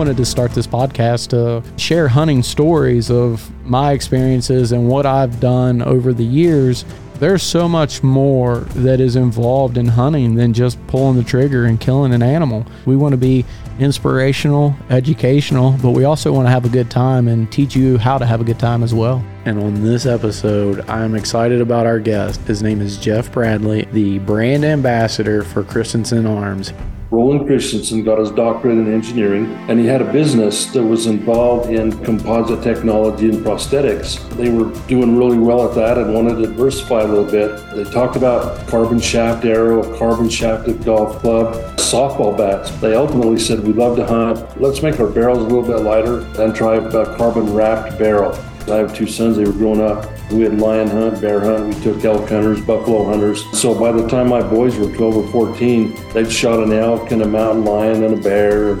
wanted to start this podcast to share hunting stories of my experiences and what I've done over the years. There's so much more that is involved in hunting than just pulling the trigger and killing an animal. We want to be inspirational, educational, but we also want to have a good time and teach you how to have a good time as well. And on this episode, I'm excited about our guest. His name is Jeff Bradley, the brand ambassador for Christensen Arms. Roland Christensen got his doctorate in engineering, and he had a business that was involved in composite technology and prosthetics. They were doing really well at that and wanted to diversify a little bit. They talked about carbon shaft arrow, carbon shafted golf club, softball bats. They ultimately said, We'd love to hunt. Let's make our barrels a little bit lighter and try a carbon wrapped barrel. I have two sons, they were growing up. We had lion hunt, bear hunt, we took elk hunters, buffalo hunters. So by the time my boys were 12 or 14, they'd shot an elk and a mountain lion and a bear.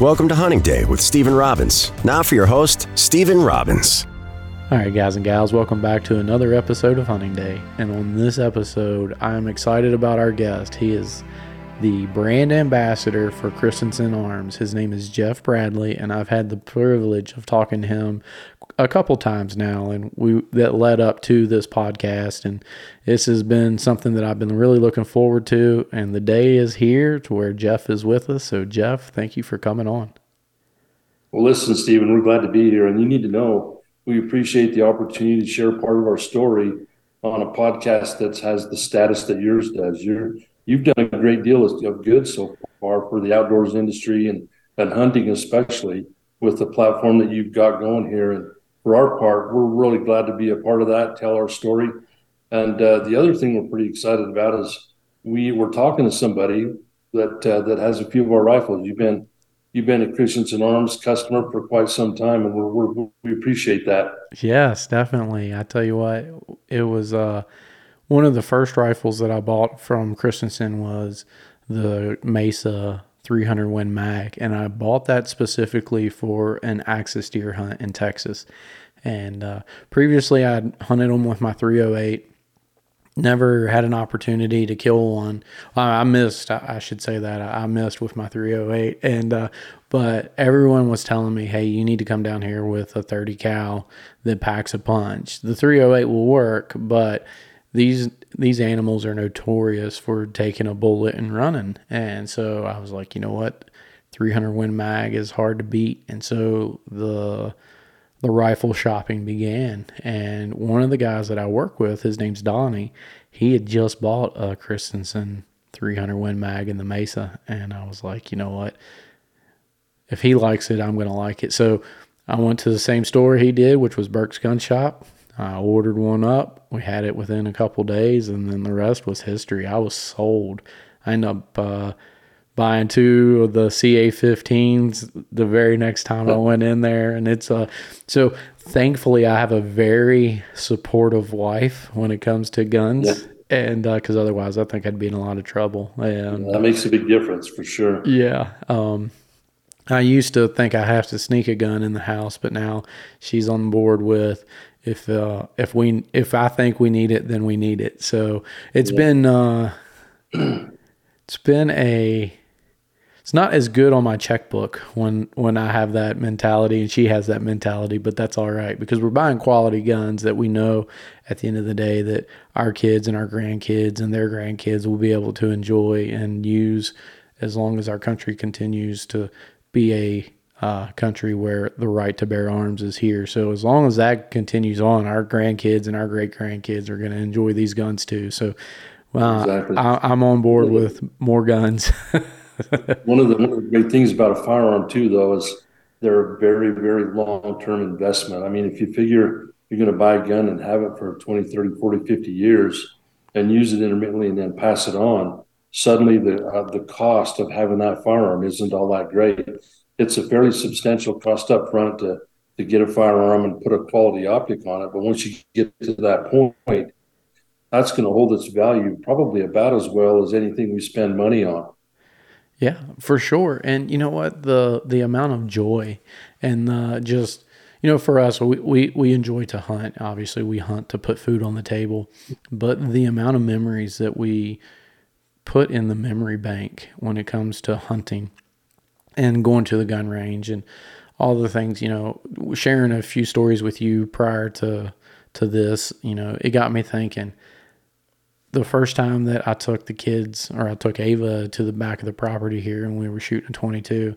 Welcome to Hunting Day with Stephen Robbins. Now for your host, Stephen Robbins. All right, guys and gals, welcome back to another episode of Hunting Day. And on this episode, I'm excited about our guest. He is the brand ambassador for Christensen Arms. His name is Jeff Bradley, and I've had the privilege of talking to him a couple times now, and we that led up to this podcast. And this has been something that I've been really looking forward to. And the day is here to where Jeff is with us. So, Jeff, thank you for coming on. Well, listen, Stephen, we're glad to be here, and you need to know we appreciate the opportunity to share part of our story on a podcast that has the status that yours does. You're you've done a great deal of good so far for the outdoors industry and, and hunting especially with the platform that you've got going here and for our part we're really glad to be a part of that tell our story. And uh, the other thing we're pretty excited about is we were talking to somebody that uh, that has a few of our rifles. You've been you've been a christensen arms customer for quite some time and we're, we appreciate that. Yes definitely. I tell you what it was uh one of the first rifles that I bought from Christensen was the Mesa 300 Win Mag, and I bought that specifically for an axis deer hunt in Texas. And uh, previously, I'd hunted them with my 308. Never had an opportunity to kill one. I missed. I should say that I missed with my 308, and uh, but everyone was telling me, "Hey, you need to come down here with a 30 cal that packs a punch. The 308 will work, but these these animals are notorious for taking a bullet and running. And so I was like, you know what? 300 Win Mag is hard to beat. And so the the rifle shopping began. And one of the guys that I work with, his name's Donnie, he had just bought a Christensen 300 Win Mag in the Mesa. And I was like, you know what? If he likes it, I'm going to like it. So I went to the same store he did, which was Burke's Gun Shop. I ordered one up. We had it within a couple days, and then the rest was history. I was sold. I ended up uh, buying two of the CA15s the very next time I went in there, and it's uh, so thankfully I have a very supportive wife when it comes to guns. Yeah and because uh, otherwise I think I'd be in a lot of trouble. And that makes a big difference for sure. Yeah. Um, I used to think I have to sneak a gun in the house, but now she's on board with if uh, if we if I think we need it, then we need it. So it's yeah. been uh, it's been a it's not as good on my checkbook when when I have that mentality and she has that mentality, but that's all right because we're buying quality guns that we know at the end of the day that our kids and our grandkids and their grandkids will be able to enjoy and use as long as our country continues to be a uh, country where the right to bear arms is here. So as long as that continues on, our grandkids and our great grandkids are going to enjoy these guns too. So uh, exactly. I, am on board with more guns. one of the one of the great things about a firearm too, though, is they're a very very long term investment. I mean, if you figure you're going to buy a gun and have it for 20, 30, 40, 50 years and use it intermittently and then pass it on, suddenly the uh, the cost of having that firearm isn't all that great it's a fairly substantial cost up front to to get a firearm and put a quality optic on it. But once you get to that point, that's going to hold its value probably about as well as anything we spend money on. Yeah, for sure. And you know what? The the amount of joy and uh, just you know, for us, we, we, we enjoy to hunt. Obviously, we hunt to put food on the table, but the amount of memories that we put in the memory bank when it comes to hunting and going to the gun range and all the things, you know, sharing a few stories with you prior to to this, you know, it got me thinking. The first time that I took the kids or I took Ava to the back of the property here and we were shooting a 22,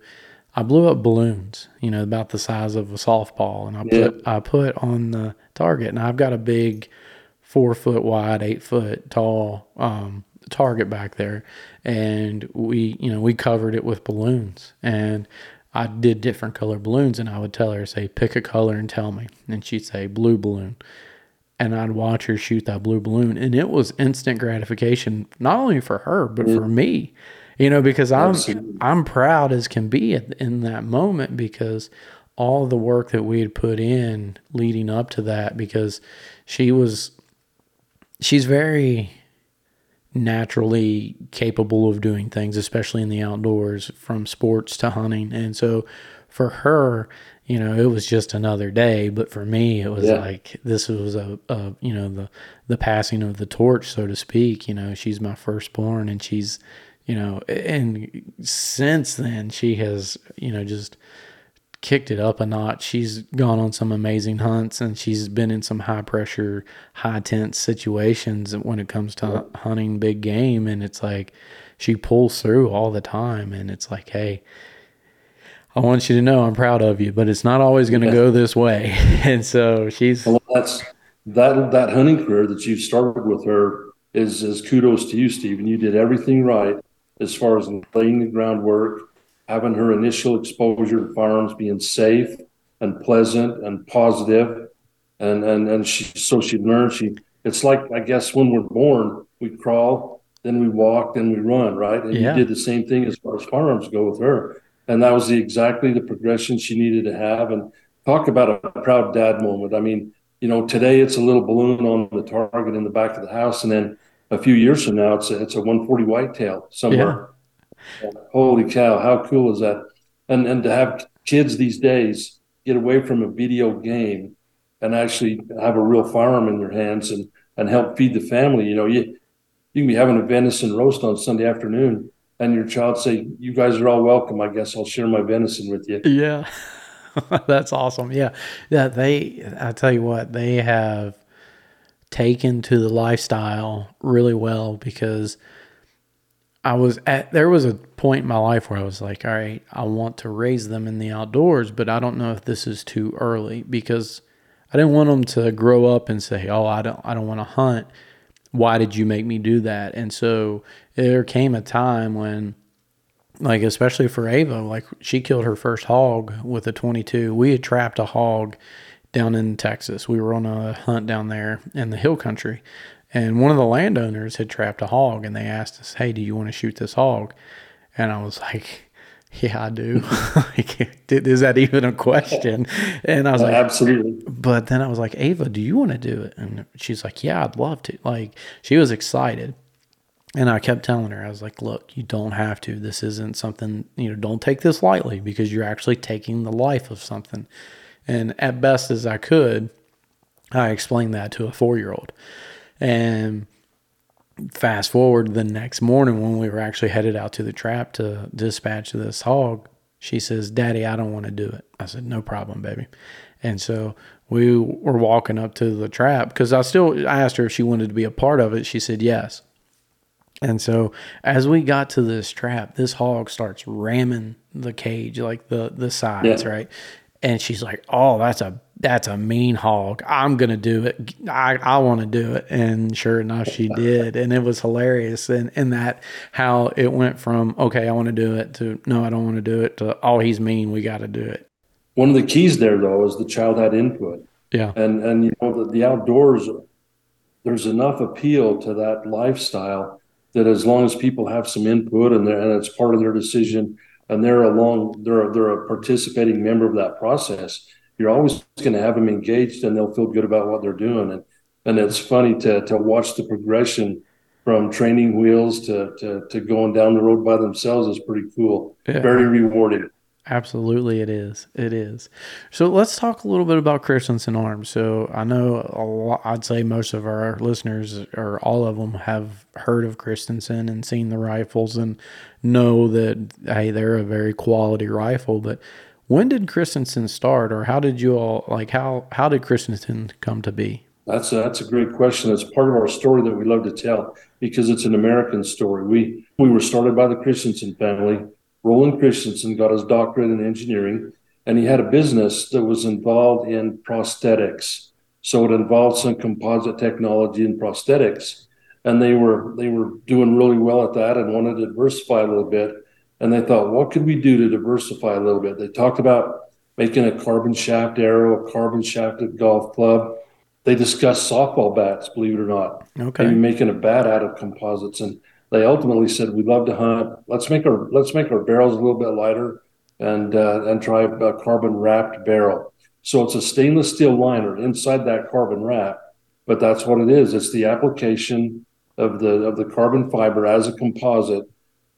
I blew up balloons, you know, about the size of a softball and I Yeah. put I put on the target and I've got a big 4 foot wide, 8 foot tall um target back there. And we you know we covered it with balloons. And I did different color balloons and I would tell her say pick a color and tell me. And she'd say blue balloon. And I'd watch her shoot that blue balloon. And it was instant gratification not only for her but for me. You know because I'm Absolutely. I'm proud as can be in that moment because all the work that we had put in leading up to that because she was she's very naturally capable of doing things, especially in the outdoors, from sports to hunting. And so for her, you know, it was just another day. But for me, it was Yeah. like this was a, a you know the the passing of the torch, so to speak. You know, she's my firstborn, and she's you know, and since then she has you know just kicked it up a notch. She's gone on some amazing hunts and she's been in some high pressure, high tense situations when it comes to hunting big game. And it's like she pulls through all the time. And it's like, hey, I want you to know I'm proud of you, but it's not always going to go this way. and so she's, Well, that's that that hunting career that you've started with her is is kudos to you, Stephen. You did everything right as far as laying the groundwork, having her initial exposure to firearms being safe and pleasant and positive, and and and she so she learned she. It's like I guess when we're born, we crawl, then we walk, then we run, right? And Yeah. you did the same thing as far as firearms go with her, and that was the exactly the progression she needed to have. And talk about a proud dad moment. I mean, you know, today it's a little balloon on the target in the back of the house, and then a few years from now, it's a, it's a 140 whitetail somewhere. Holy cow! How cool is that? And and to have kids these days get away from a video game and actually have a real firearm in their hands and and help feed the family. You know, you you can be having a venison roast on Sunday afternoon, and your child say, "You guys are all welcome. I guess I'll share my venison with you." yeah, that's awesome. Yeah. Yeah. They, I tell you what, they have taken to the lifestyle really well because I was at there was a point in my life where I was like, all right, I want to raise them in the outdoors, but I don't know if this is too early because I didn't want them to grow up and say, "Oh, I don't I don't want to hunt." Why did you make me do that? And so there came a time when like especially for Ava, like she killed her first hog with a 22. We had trapped a hog down in Texas. We were on a hunt down there in the hill country, and one of the landowners had trapped a hog, and they asked us, "Hey, do you want to shoot this hog?" And I was like, "Yeah, I do." like, is that even a question? And I was oh, like, Absolutely. but then I was like, Ava, do you want to do it? And she's like, Yeah, I'd love to. Like, she was excited. And I kept telling her, I was like, Look, you don't have to. This isn't something, you know, don't take this lightly because you're actually taking the life of something. And at best as I could, I explained that to a four year old. And fast forward the next morning when we were actually headed out to the trap to dispatch this hog, she says, Daddy, I don't want to do it. I said, No problem, baby. And so we were walking up to the trap because I still I asked her if she wanted to be a part of it. She said yes. And so as we got to this trap, this hog starts ramming the cage, like the the sides, Yeah. right? And she's like, "Oh, that's a that's a mean hog. I'm gonna do it. I I want to do it." And sure enough, she did, and it was hilarious. And and that how it went from okay, I want to do it to no, I don't want to do it to oh, he's mean. We got to do it. One of the keys there, though, is the child had input. Yeah, and and you know the, the outdoors there's enough appeal to that lifestyle that as long as people have some input and and it's part of their decision and they're along they're they're a participating member of that process you're always going to have them engaged and they'll feel good about what they're doing and and it's funny to to watch the progression from training wheels to to, to going down the road by themselves is pretty cool Yeah. very rewarding Absolutely, it is. It is. So let's talk a little bit about Christensen Arms. So I know a lot, I'd say most of our listeners, or all of them, have heard of Christensen and seen the rifles and know that hey, they're a very quality rifle. But when did Christensen start, or how did you all like how how did Christensen come to be? That's a, that's a great question. It's part of our story that we love to tell because it's an American story. We we were started by the Christensen family Roland Christensen got his doctorate in engineering, and he had a business that was involved in prosthetics. So it involved some composite technology and prosthetics, and they were they were doing really well at that and wanted to diversify a little bit. And they thought, what could we do to diversify a little bit? They talked about making a carbon shaft arrow, a carbon shafted golf club. They discussed softball bats, believe it or not. Okay. Maybe making a bat out of composites. And they ultimately said, "We'd love to hunt. Let's make our let's make our barrels a little bit lighter, and uh, and try a carbon wrapped barrel." So it's a stainless steel liner inside that carbon wrap, but that's what it is. It's the application of the of the carbon fiber as a composite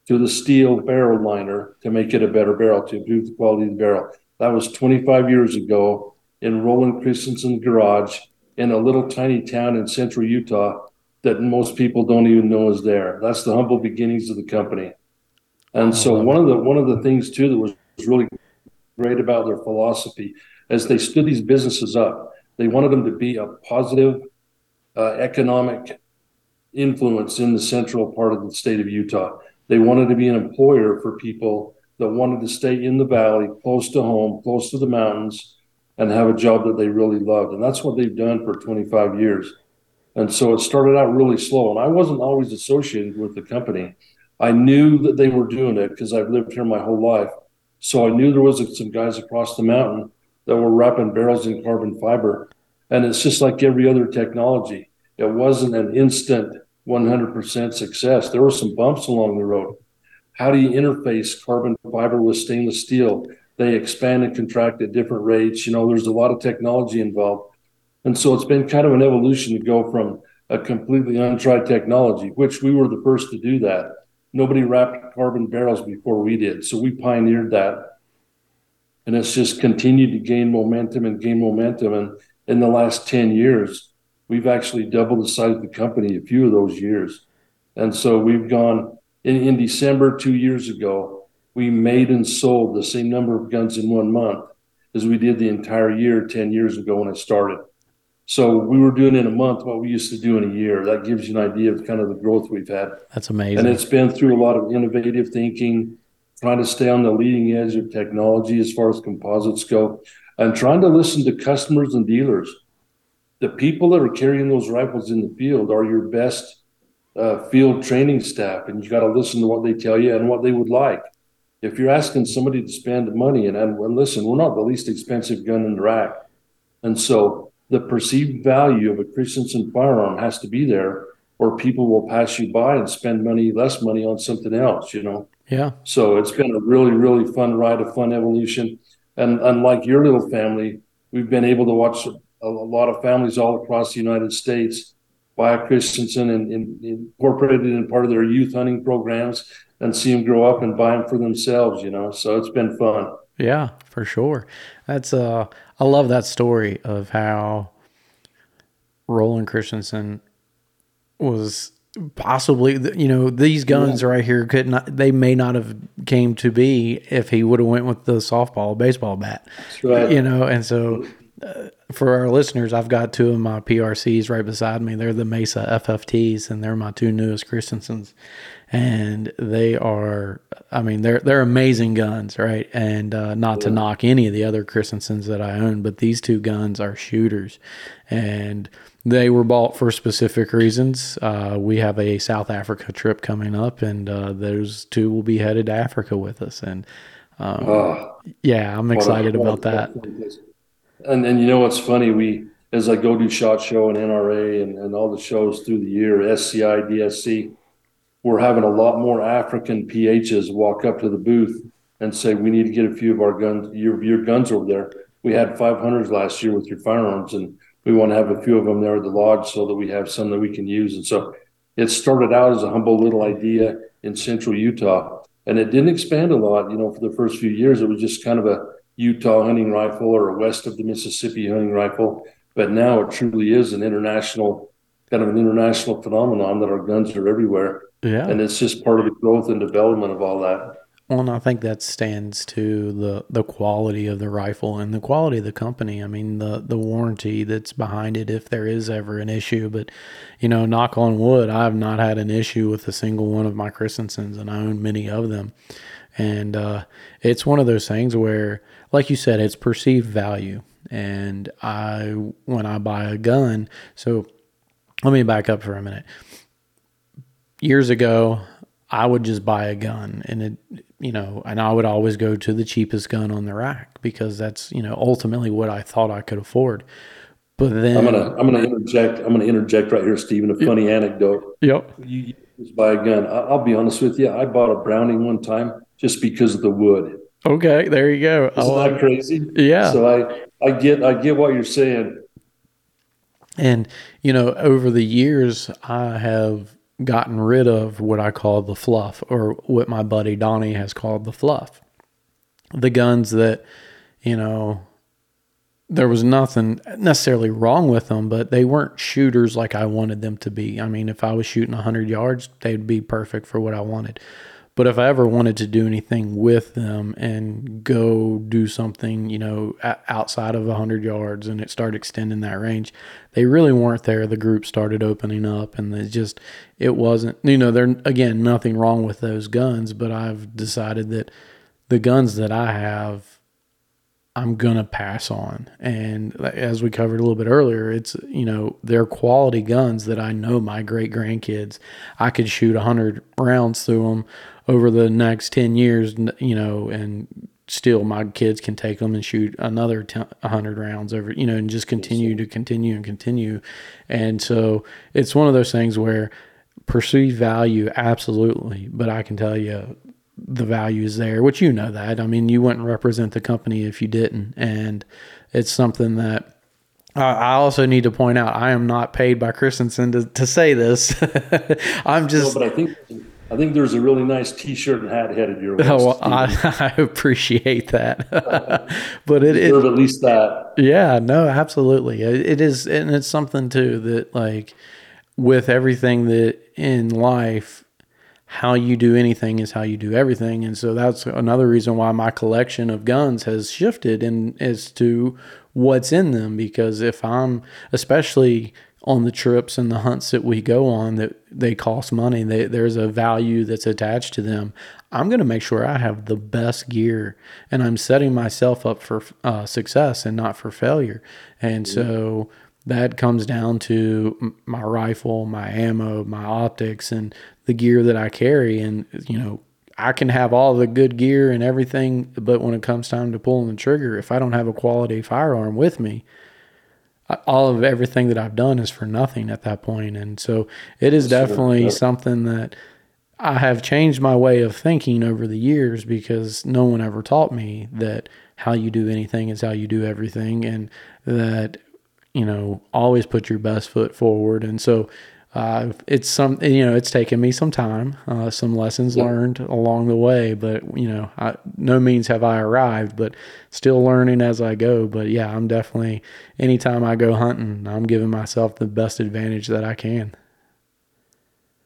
to the steel barrel liner to make it a better barrel to improve the quality of the barrel. That was 25 years ago in Roland Christensen's garage in a little tiny town in central Utah that most people don't even know is there. That's the humble beginnings of the company. And so one of the one of the things too that was really great about their philosophy as they stood these businesses up, they wanted them to be a positive uh, economic influence in the central part of the state of Utah. They wanted to be an employer for people that wanted to stay in the valley, close to home, close to the mountains, and have a job that they really loved. And that's what they've done for 25 years. And so it started out really slow. And I wasn't always associated with the company. I knew that they were doing it because I've lived here my whole life. So I knew there was some guys across the mountain that were wrapping barrels in carbon fiber. And it's just like every other technology. It wasn't an instant 100% success. There were some bumps along the road. How do you interface carbon fiber with stainless steel? They expand and contract at different rates. You know, there's a lot of technology involved. And so it's been kind of an evolution to go from a completely untried technology, which we were the first to do that. Nobody wrapped carbon barrels before we did. So we pioneered that. And it's just continued to gain momentum and gain momentum. And in the last 10 years, we've actually doubled the size of the company a few of those years. And so we've gone in, in December two years ago, we made and sold the same number of guns in one month as we did the entire year 10 years ago when I started. So we were doing in a month what we used to do in a year. That gives you an idea of kind of the growth we've had. That's amazing. And it's been through a lot of innovative thinking, trying to stay on the leading edge of technology as far as composites go, and trying to listen to customers and dealers. The people that are carrying those rifles in the field are your best uh, field training staff, and you got to listen to what they tell you and what they would like. If you're asking somebody to spend money, and, and, and listen, we're not the least expensive gun in the rack. And so the perceived value of a Christensen firearm has to be there, or people will pass you by and spend money, less money on something else, you know? Yeah. So it's been a really, really fun ride, a fun evolution. And unlike your little family, we've been able to watch a, lot of families all across the United States buy a Christensen and, and incorporate it in part of their youth hunting programs and see them grow up and buy them for themselves, you know? So it's been fun. Yeah, for sure. That's uh I love that story of how Roland Christensen was possibly you know these guns yeah. right here could not they may not have came to be if he would have went with the softball baseball bat right. you know and so uh, for our listeners i've got two of my prcs right beside me. They're the mesa ffts and they're my two newest christensens. And they are I mean they're they're amazing guns, right? And uh, not to knock any of the other Christensens that I own, but these two guns are shooters, and they were bought for specific reasons. Uh, we have a South Africa trip coming up, and uh, those two will be headed to Africa with us, and um, oh, yeah, I'm excited about that. And and you know what's funny? We as I go do Shot Show and NRA and, and all the shows through the year, SCI, DSC we're having a lot more African PHs walk up to the booth and say, "We need to get a few of our guns, your your guns over there." We had 500s last year with your firearms, and we want to have a few of them there at the lodge so that we have some that we can use. And so, it started out as a humble little idea in central Utah, and it didn't expand a lot. You know, for the first few years, it was just kind of a Utah hunting rifle or a west of the Mississippi hunting rifle. But now it truly is an international kind of an international phenomenon that our guns are everywhere. Yeah. And it's just part of the growth and development of all that. Well, and I think that stands to the the quality of the rifle and the quality of the company. I mean, the the warranty that's behind it if there is ever an issue. But you know, knock on wood, I have not had an issue with a single one of my Christensens, and I own many of them. And uh, it's one of those things where, like you said, it's perceived value. And I, when I buy a gun, so let me back up for a minute. Years ago, I would just buy a gun and it, you know, and I would always go to the cheapest gun on the rack because that's, you know, ultimately what I thought I could afford. But then I'm gonna I'm gonna interject. I'm gonna interject right here, Stephen. A funny anecdote. Yep. You, you just buy a gun. I, I'll be honest with you. I bought a Browning one time just because of the wood. Okay, there you go. Isn't I that crazy? Yeah. So I I get I get what you're saying. And, you know, over the years, I have gotten rid of what I call the fluff, or what my buddy Donnie has called the fluff. The guns that, you know, there was nothing necessarily wrong with them, but they weren't shooters like I wanted them to be. I mean, if I was shooting 100 yards, they'd be perfect for what I wanted. But if I ever wanted to do anything with them and go do something, you know, outside of 100 yards and it started extending that range, they really weren't there. The group started opening up and it just, it wasn't, you know, there, again, nothing wrong with those guns, but I've decided that the guns that I have, I'm going to pass on. And as we covered a little bit earlier, it's, you know, they're quality guns that I know my great grandkids, I could shoot 100 rounds through them over the next 10 years, you know, and still my kids can take them and shoot another 10, 100 rounds over, you know, and just continue to continue and continue. And so it's one of those things where perceived value, absolutely. But I can tell you, the value is there, which you know that. I mean, you wouldn't represent the company if you didn't. And it's something that I also need to point out I am not paid by Christensen to, to say this. I'm just. No, but I think I think there's a really nice T-shirt and hat headed your way. Oh, well, I, I, appreciate that, but it, it at least that. Yeah, no, absolutely, it, it is, and it's something too that like with everything that in life, how you do anything is how you do everything, and so that's another reason why my collection of guns has shifted and as to what's in them because if I'm especially on the trips and the hunts that we go on that they cost money. They, there's a value that's attached to them. I'm going to make sure I have the best gear and I'm setting myself up for uh, success and not for failure. And so that comes down to my rifle, my ammo, my optics, and the gear that I carry. And, you know, I can have all the good gear and everything, but when it comes time to pulling the trigger, if I don't have a quality firearm with me, all of everything that I've done is for nothing at that point. And so it is definitely something that I have changed my way of thinking over the years because no one ever taught me that how you do anything is how you do everything and that, you know, always put your best foot forward. And so uh, it's some you know it's taken me some time uh, some lessons yep. learned along the way but you know I, no means have i arrived but still learning as i go. But yeah i'm definitely anytime i go hunting i'm giving myself the best advantage that i can.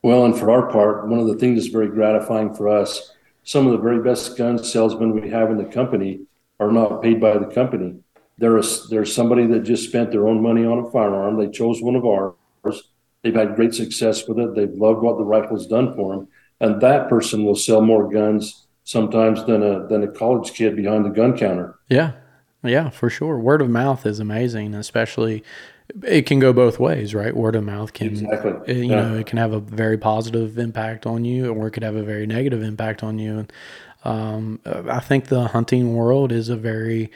Well and for our part one of the things that's very gratifying for us some of the very best gun salesmen we have in the company are not paid by the company. There's there's somebody that just spent their own money on a firearm. They chose one of ours They've had great success with it. They've loved what the rifle's done for them, and that person will sell more guns sometimes than a than a college kid behind the gun counter. Yeah, yeah, for sure. Word of mouth is amazing, especially it can go both ways, right? Word of mouth can, exactly. Eh, you yeah. know, it can have a very positive impact on you, or it could have a very negative impact on you. And um, I think the hunting world is a very,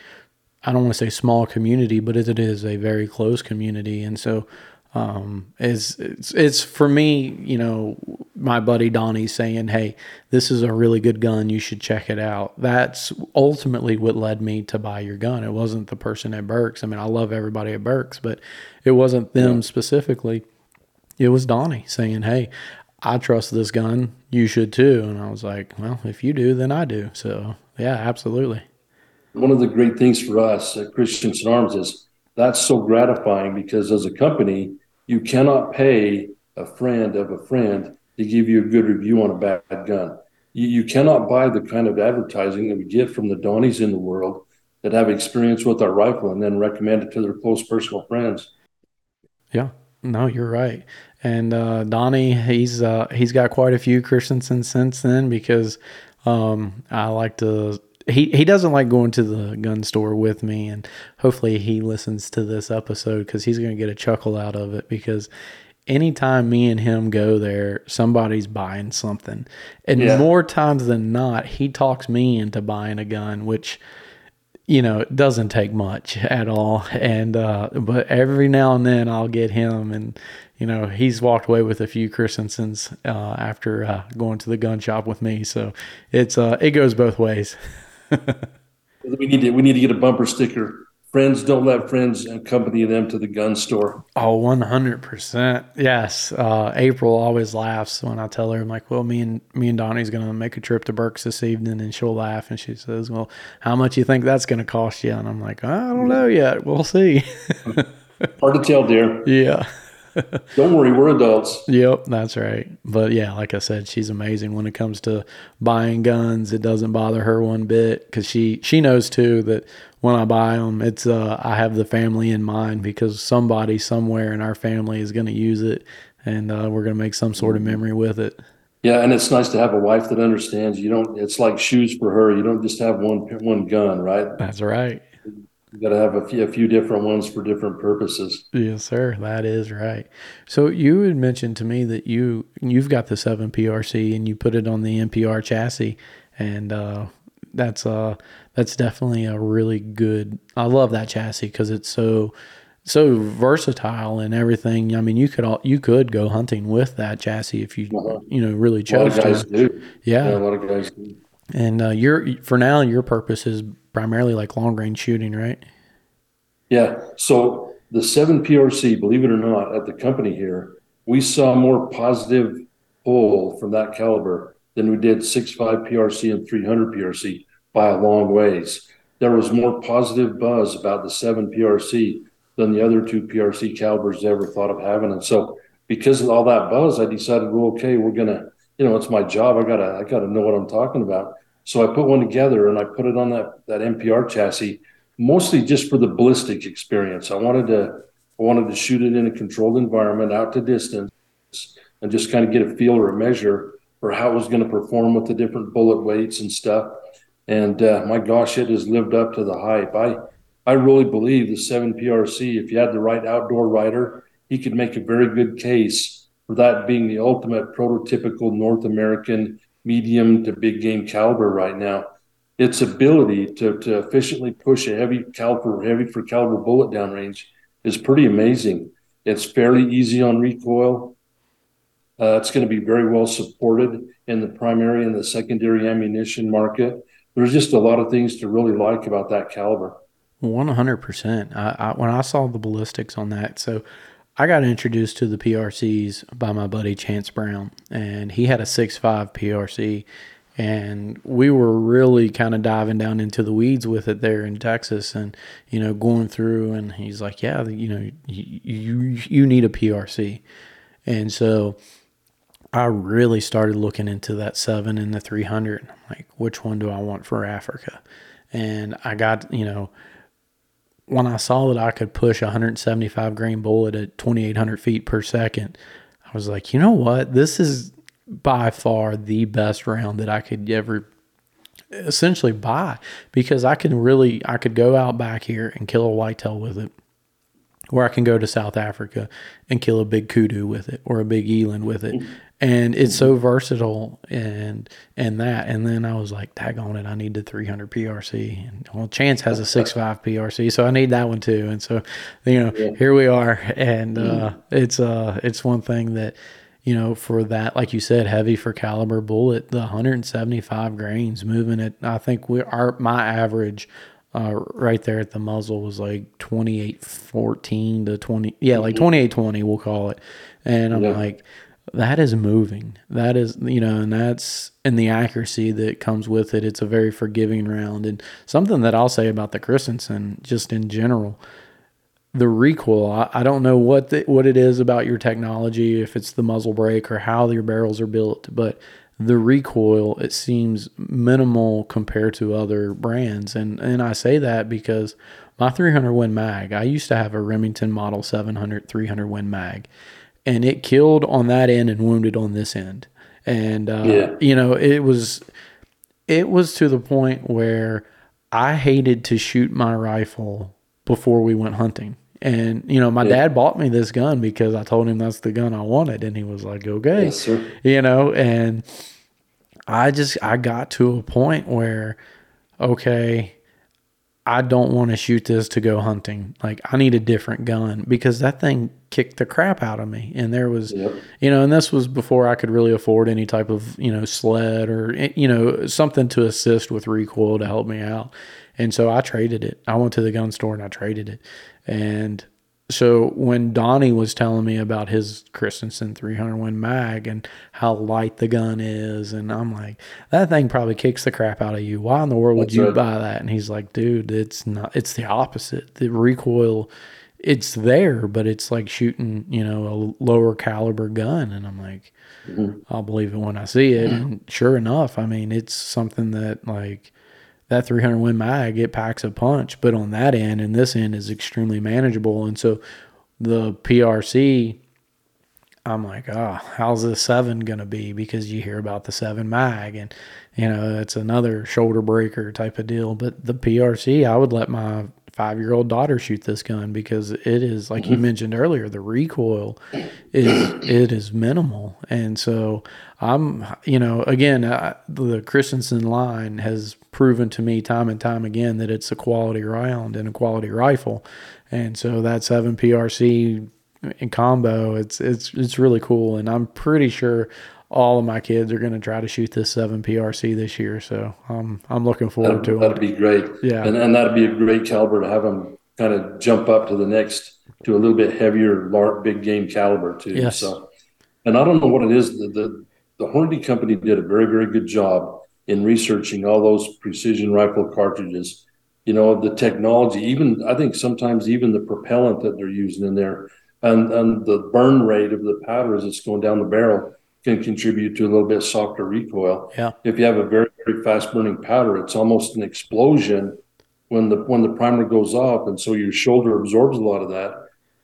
I don't want to say small community, but it is a very close community, and so um, is it's, it's for me, you know, my buddy Donnie saying, "Hey, this is a really good gun. You should check it out." That's ultimately what led me to buy your gun. It wasn't the person at Burks. I mean, I love everybody at Burks, but it wasn't them yeah. specifically. It was Donnie saying, "Hey, I trust this gun. You should too. And I was like, well, if you do, then I do. So yeah, absolutely. One of the great things for us at Christensen Arms is that's so gratifying because as a company, you cannot pay a friend of a friend to give you a good review on a bad gun. You, you cannot buy the kind of advertising that we get from the Donnies in the world that have experience with our rifle and then recommend it to their close personal friends. Yeah, no, you're right. And uh, Donnie, he's uh, he's got quite a few Christensen since then because um, I like to. He he doesn't like going to the gun store with me, and hopefully he listens to this episode because he's going to get a chuckle out of it because anytime me and him go there, somebody's buying something. And Yeah. more times than not, he talks me into buying a gun, which you know, it doesn't take much at all. And uh but every now and then I'll get him and you know, he's walked away with a few Christensens uh after uh going to the gun shop with me. So it's uh it goes both ways. We need to we need to get a bumper sticker. Friends don't let friends accompany them to the gun store. Oh, 100%. Yes. Uh, April always laughs when I tell her, I'm like, well, me and me and Donnie's going to make a trip to Burks this evening. And she'll laugh and she says, well, how much you think that's going to cost you? And I'm like, I don't know yet. We'll see. Hard to tell, dear. yeah. Don't worry, we're adults. Yep, that's right. But yeah, like I said, she's amazing when it comes to buying guns. It doesn't bother her one bit because she she knows too that when I buy them, it's uh I have the family in mind because somebody somewhere in our family is going to use it, and uh, we're going to make some sort of memory with it. Yeah, and it's nice to have a wife that understands. You don't. It's like shoes for her. You don't just have one one gun, right? That's right. You got to have a few, a few different ones for different purposes. Yes, sir. That is right. So you had mentioned to me that you you've got the seven PRC and you put it on the MPR chassis, and uh, that's uh that's definitely a really good. I love that chassis because it's so so versatile and everything. I mean, you could all you could go hunting with that chassis if you Uh-huh. you know really A lot chose of guys to. do. Yeah. Yeah, a lot of guys do. And uh, your for now your purpose is primarily like long range shooting, right? Yeah. So the seven PRC, believe it or not, at the company here, we saw more positive pull from that caliber than we did six five PRC and 300 PRC by a long ways. There was more positive buzz about the seven PRC than the other two PRC calibers ever thought of having. And so because of all that buzz, I decided, well, okay, we're gonna, you know, it's my job. I gotta, I gotta know what I'm talking about. So I put one together and I put it on that that MPR chassis, mostly just for the ballistic experience. I wanted to, I wanted to shoot it in a controlled environment, out to distance, and just kind of get a feel or a measure for how it was going to perform with the different bullet weights and stuff. And uh, my gosh, it has lived up to the hype. I, I really believe the seven PRC. If you had the right outdoor rider, he could make a very good case for that being the ultimate prototypical North American medium to big game caliber right now. Its ability to, to efficiently push a heavy caliber, heavy for caliber bullet downrange is pretty amazing. It's fairly easy on recoil. Uh, it's going to be very well supported in the primary and the secondary ammunition market. There's just a lot of things to really like about that caliber. One hundred percent. I, I when I saw the ballistics on that, so I got introduced to the PRCs by my buddy Chance Brown, and he had a six five PRC, and we were really kind of diving down into the weeds with it there in Texas, and you know going through, and he's like, yeah, you know, you you, you need a PRC, and so I really started looking into that seven and the 300. I'm like, which one do I want for Africa? And I got, you know, when I saw that I could push a 175 grain bullet at 2,800 feet per second, I was like, you know what? This is by far the best round that I could ever essentially buy because I can really, I could go out back here and kill a whitetail with it or I can go to South Africa and kill a big kudu with it or a big eland with it. Mm-hmm. And it's so versatile and and that. And then I was like, tag on it, I need the 300 PRC. And well, Chance has a 6.5 PRC, so I need that one too. And so, you know, here we are. And uh, it's uh it's one thing that you know, for that, like you said, heavy for caliber bullet, the 175 grains moving it. I think we our my average uh, right there at the muzzle was like 28 14 to 20 yeah like 28 20 we'll call it and i'm Yeah. like that is moving. That is, you know, and that's and the accuracy that comes with it. It's a very forgiving round, and something that I'll say about the Christensen, just in general, the recoil. I, I don't know what the, what it is about your technology, if it's the muzzle brake or how your barrels are built, but the recoil it seems minimal compared to other brands, and and I say that because my 300 Win mag, I used to have a Remington Model 700 300 Win mag and it killed on that end and wounded on this end. And uh, yeah. you know, it was it was to the point where I hated to shoot my rifle before we went hunting. And you know, my yeah. dad bought me this gun because I told him that's the gun I wanted, and he was like, "Okay," yes, you know. And I just I got to a point where, okay, I don't want to shoot this to go hunting. Like I need a different gun because that thing kicked the crap out of me. And there was, yep. you know, and this was before I could really afford any type of, you know, sled or, eh, you know, something to assist with recoil to help me out. And so I traded it. I went to the gun store and I traded it. And so when Donnie was telling me about his Christensen 300 Win mag and how light the gun is, and I'm like, that thing probably kicks the crap out of you. Why in the world would That's you right. buy that? And he's like, dude, it's not. It's the opposite. The recoil, it's there, but it's like shooting, you know, a lower caliber gun. And I'm like, mm-hmm. I'll believe it when I see it. And sure enough, I mean, it's something that like that 300 Win mag it packs a punch but on that end and this end is extremely manageable and so the prc i'm like oh how's the seven gonna be because you hear about the seven mag and you know it's another shoulder breaker type of deal but the prc i would let my five year old daughter shoot this gun because it is like you mm-hmm. mentioned earlier the recoil is it is minimal and so i'm you know again I, the christensen line has proven to me time and time again that it's a quality round and a quality rifle and so that 7 prc in combo it's it's it's really cool and i'm pretty sure all of my kids are going to try to shoot this seven PRC this year. So um, I'm looking forward that, to it. That'd be great. Yeah. And, and that'd be a great caliber to have them kind of jump up to the next, to a little bit heavier, large, big game caliber too. Yes. So, and I don't know what it is. The, the, the Hornady company did a very, very good job in researching all those precision rifle cartridges. You know, the technology, even I think sometimes even the propellant that they're using in there and, and the burn rate of the powder as it's going down the barrel can contribute to a little bit softer recoil. Yeah. If you have a very very fast burning powder, it's almost an explosion when the when the primer goes off, and so your shoulder absorbs a lot of that.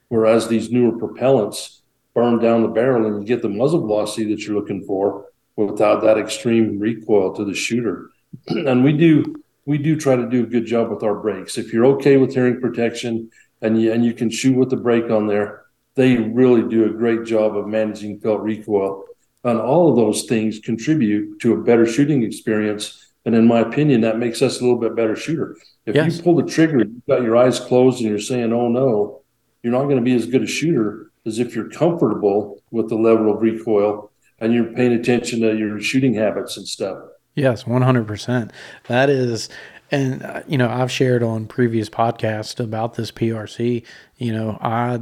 Whereas these newer propellants burn down the barrel, and you get the muzzle velocity that you're looking for without that extreme recoil to the shooter. and we do we do try to do a good job with our brakes. If you're okay with hearing protection and you and you can shoot with the brake on there, they really do a great job of managing felt recoil and all of those things contribute to a better shooting experience. And in my opinion, that makes us a little bit better shooter. If yes. you pull the trigger, you've got your eyes closed and you're saying, oh no, you're not going to be as good a shooter as if you're comfortable with the level of recoil and you're paying attention to your shooting habits and stuff. Yes, 100%. That is, and, uh, you know, I've shared on previous podcasts about this PRC. You know, I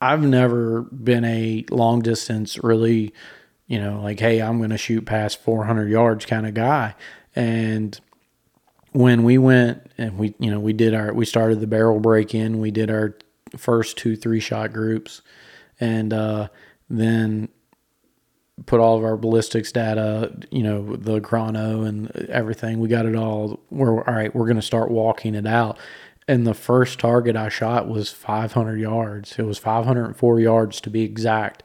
I've never been a long distance really, you know, like, hey, I'm going to shoot past 400 yards kind of guy. And when we went and we, you know, we did our, we started the barrel break in, we did our first two, three shot groups, and uh, then put all of our ballistics data, you know, the chrono and everything. We got it all. We're all right. We're going to start walking it out and the first target I shot was 500 yards. It was 504 yards to be exact.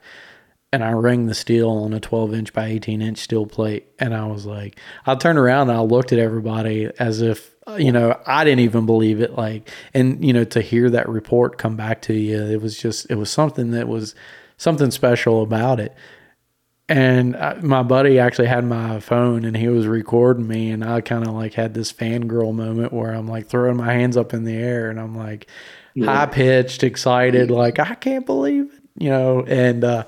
And I rang the steel on a 12 inch by 18 inch steel plate. And I was like, I turned around and I looked at everybody as if, you know, I didn't even believe it. Like, and, you know, to hear that report come back to you, it was just, it was something that was something special about it and I, my buddy actually had my phone and he was recording me and i kind of like had this fangirl moment where i'm like throwing my hands up in the air and i'm like yeah. high pitched excited like i can't believe it you know and uh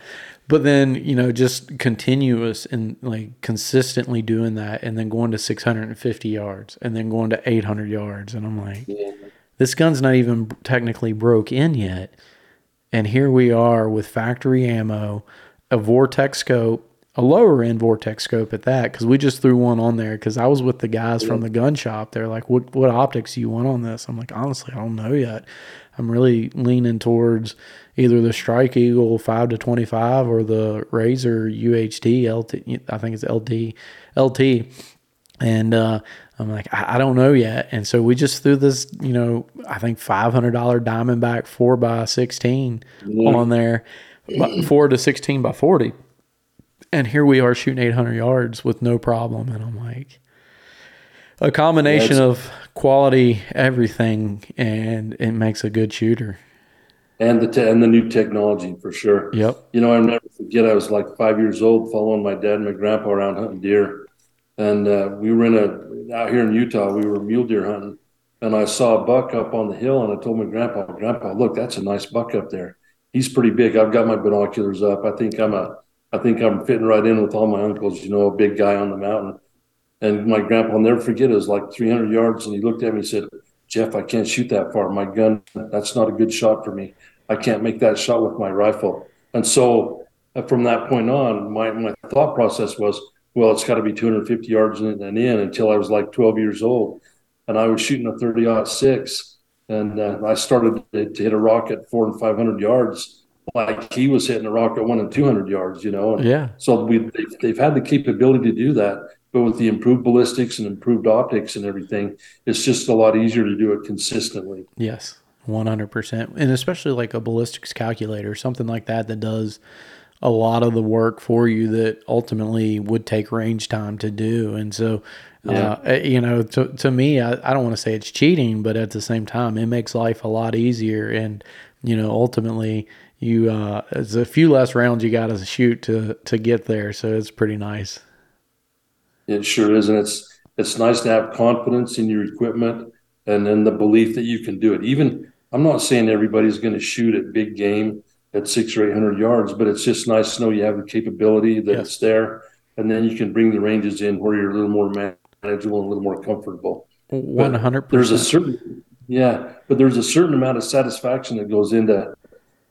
but then you know just continuous and like consistently doing that and then going to 650 yards and then going to 800 yards and i'm like yeah. this gun's not even technically broke in yet and here we are with factory ammo a vortex scope, a lower end vortex scope at that, because we just threw one on there because I was with the guys from the gun shop. They're like, "What what optics do you want on this?" I'm like, honestly, I don't know yet. I'm really leaning towards either the Strike Eagle five to twenty five or the Razor UHD LT. I think it's LD LT. And uh, I'm like, I, I don't know yet. And so we just threw this, you know, I think $500 Diamondback 4 by 16 on there, but 4 to 16 by 40. And here we are shooting 800 yards with no problem. And I'm like, a combination Yeah, of quality, everything, and it makes a good shooter. and the te- and the new technology for sure. Yep. You know, I'll never forget. I was like five years old, following my dad and my grandpa around hunting deer, and uh, we were in a out here in Utah. We were mule deer hunting, and I saw a buck up on the hill, and I told my grandpa, "Grandpa, look, that's a nice buck up there. He's pretty big. I've got my binoculars up. I think I'm a, I think I'm fitting right in with all my uncles. You know, a big guy on the mountain." And my grandpa, I'll never forget, it was like 300 yards, and he looked at me and said, "Jeff, I can't shoot that far. My gun, that's not a good shot for me. I can't make that shot with my rifle." And so uh, from that point on, my, my thought process was, well, it's got to be 250 yards in and in until I was like 12 years old. And I was shooting a 30 six, and uh, I started to, to hit a rock at four and 500 yards, like he was hitting a rock at one and 200 yards, you know. And Yeah. so we they've, they've had the capability to do that, but with the improved ballistics and improved optics and everything, it's just a lot easier to do it consistently. Yes, one hundred percent, and especially like a ballistics calculator, something like that that does a lot of the work for you that ultimately would take range time to do. And so, uh, you know, to to me, I, I don't want to say it's cheating, but at the same time, it makes life a lot easier. And you know, ultimately, you uh, it's a few less rounds you got to shoot to to get there, so it's pretty nice. It sure is, and it's it's nice to have confidence in your equipment and then the belief that you can do it. Even I'm not saying everybody's going to shoot at big game at six or eight hundred yards, but it's just nice to know you have the capability that Yes. it's there, and then you can bring the ranges in where you're a little more manageable and a little more comfortable. One hundred There's a certain yeah, but there's a certain amount of satisfaction that goes into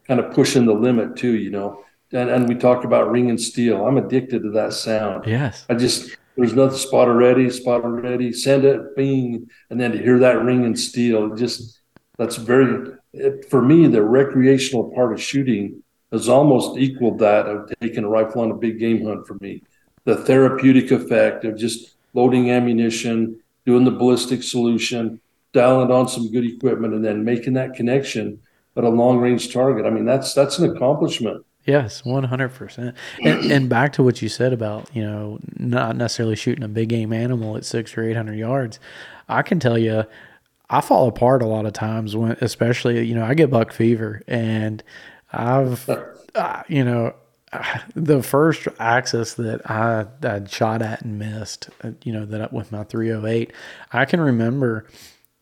kind of pushing the limit too, you know. And and we talk about ring and steel. I'm addicted to that sound. Yes. I just there's nothing spot already, spot already, send it, bing, and then to hear that ring and steel, just that's very it, for me the recreational part of shooting has almost equaled that of taking a rifle on a big game hunt for me. The therapeutic effect of just loading ammunition, doing the ballistic solution, dialing on some good equipment, and then making that connection at a long range target. I mean, that's that's an accomplishment. Yes, one hundred percent. And and back to what you said about you know not necessarily shooting a big game animal at six or eight hundred yards. I can tell you, I fall apart a lot of times when, especially you know, I get buck fever, and I've uh, you know. The first axis that I I shot at and missed, uh, you know, that I- with my 308, I can remember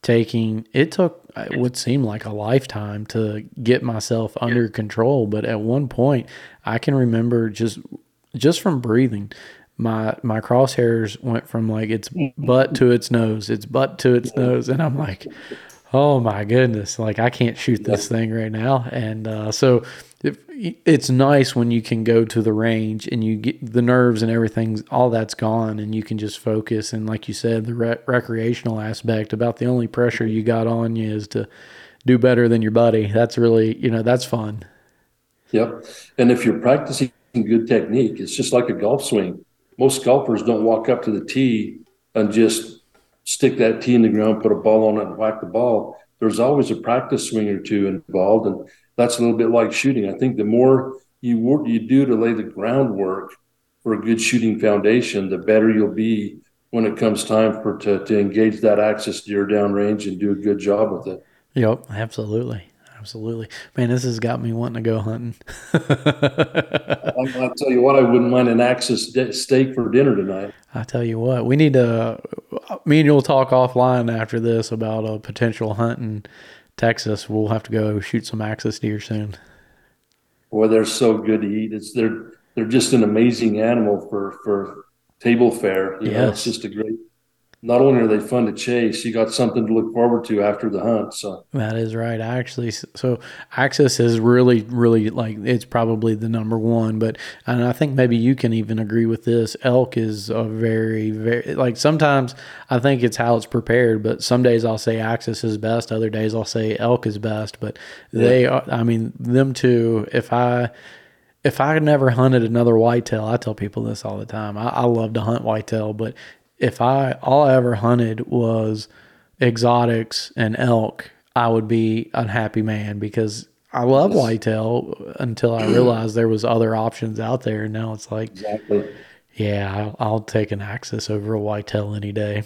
taking it took it would seem like a lifetime to get myself under control but at one point i can remember just just from breathing my my crosshairs went from like its butt to its nose its butt to its nose and i'm like oh my goodness like i can't shoot this thing right now. And uh, so it's nice when you can go to the range and you get the nerves and everything all that's gone and you can just focus and like you said the re- recreational aspect about the only pressure you got on you is to do better than your buddy that's really you know that's fun Yep. And if you're practicing good technique, it's just like a golf swing. Most golfers don't walk up to the tee and just stick that tee in the ground, put a ball on it, and whack the ball. There's always a practice swing or two involved, and that's a little bit like shooting. I think the more you work, you do to lay the groundwork for a good shooting foundation, the better you'll be when it comes time for to, to engage that axis deer downrange and do a good job with it. yep absolutely absolutely man this has got me wanting to go hunting I'm, I'll tell you what, I wouldn't mind an axis de- steak for dinner tonight. I tell you what, we need to. Me and you'll talk offline after this about a potential hunt in Texas. We'll have to go shoot some axis deer soon. Boy, they're so good to eat. It's they're they're just an amazing animal for for table fare. You know, it's just a great not only are they fun to chase, you got something to look forward to after the hunt. So that is right. I actually, so axis is really, really like it's probably the number one. But and I think maybe you can even agree with this. Elk is a very, very like sometimes I think it's how it's prepared. But some days I'll say axis is best. Other days I'll say elk is best. But yeah. they, are, I mean, them two. If I if I never hunted another whitetail, I tell people this all the time. I, I love to hunt whitetail, but if I all I ever hunted was exotics and elk, I would be a happy man because I love whitetail until I realized there was other options out there. And now it's like, exactly. yeah, I'll, I'll take an axis over a whitetail any day.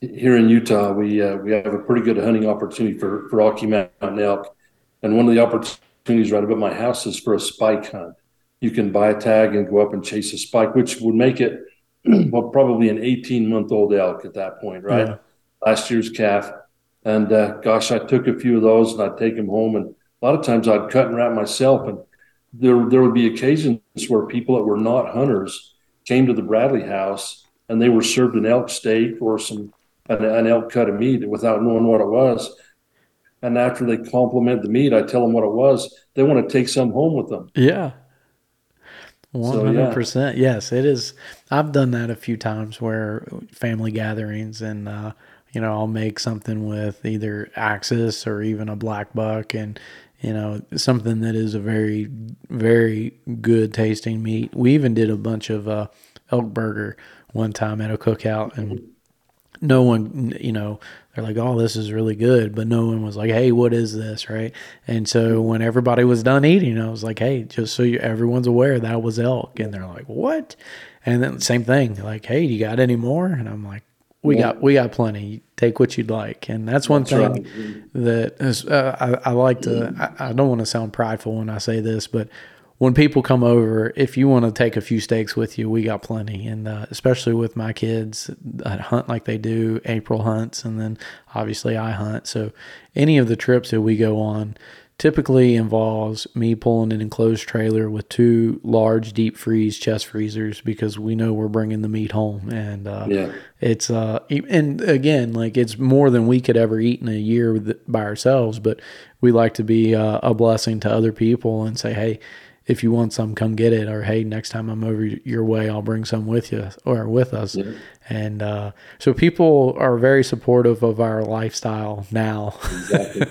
Here in Utah, we uh, we have a pretty good hunting opportunity for for Rocky Mountain elk, and one of the opportunities right above my house is for a spike hunt. You can buy a tag and go up and chase a spike, which would make it well, probably an 18 month old elk at that point, right? Yeah. Last year's calf. And uh, gosh, I took a few of those and I'd take them home. And a lot of times I'd cut and wrap myself. And there, there would be occasions where people that were not hunters came to the Bradley house and they were served an elk steak or some an, an elk cut of meat without knowing what it was. And after they compliment the meat, I tell them what it was. They want to take some home with them. Yeah. One hundred percent. Yes, it is. I've done that a few times where family gatherings and uh, you know I'll make something with either axis or even a black buck and you know something that is a very very good tasting meat. We even did a bunch of uh, elk burger one time at a cookout and no one you know they're like, oh, this is really good. But no one was like, hey, what is this? Right. And so when everybody was done eating, I was like, hey, just so you, everyone's aware, that was elk. And they're like, what? And then same thing, like, hey, you got any more? And I'm like, we yeah. got we got plenty. Take what you'd like, and that's one that's thing right. that is, uh, I, I, like to. I, I don't want to sound prideful when I say this, but when people come over, if you want to take a few steaks with you, we got plenty. And uh, especially with my kids that hunt like they do, April hunts, and then obviously I hunt. So any of the trips that we go on typically involves me pulling an enclosed trailer with two large deep freeze chest freezers because we know we're bringing the meat home. And uh, yeah. it's, uh, and again, like it's more than we could ever eat in a year by ourselves, but we like to be uh, a blessing to other people and say, hey, if you want some, come get it. Or hey, next time I'm over your way, I'll bring some with you or with us. Yeah. And uh, so people are very supportive of our lifestyle now. exactly.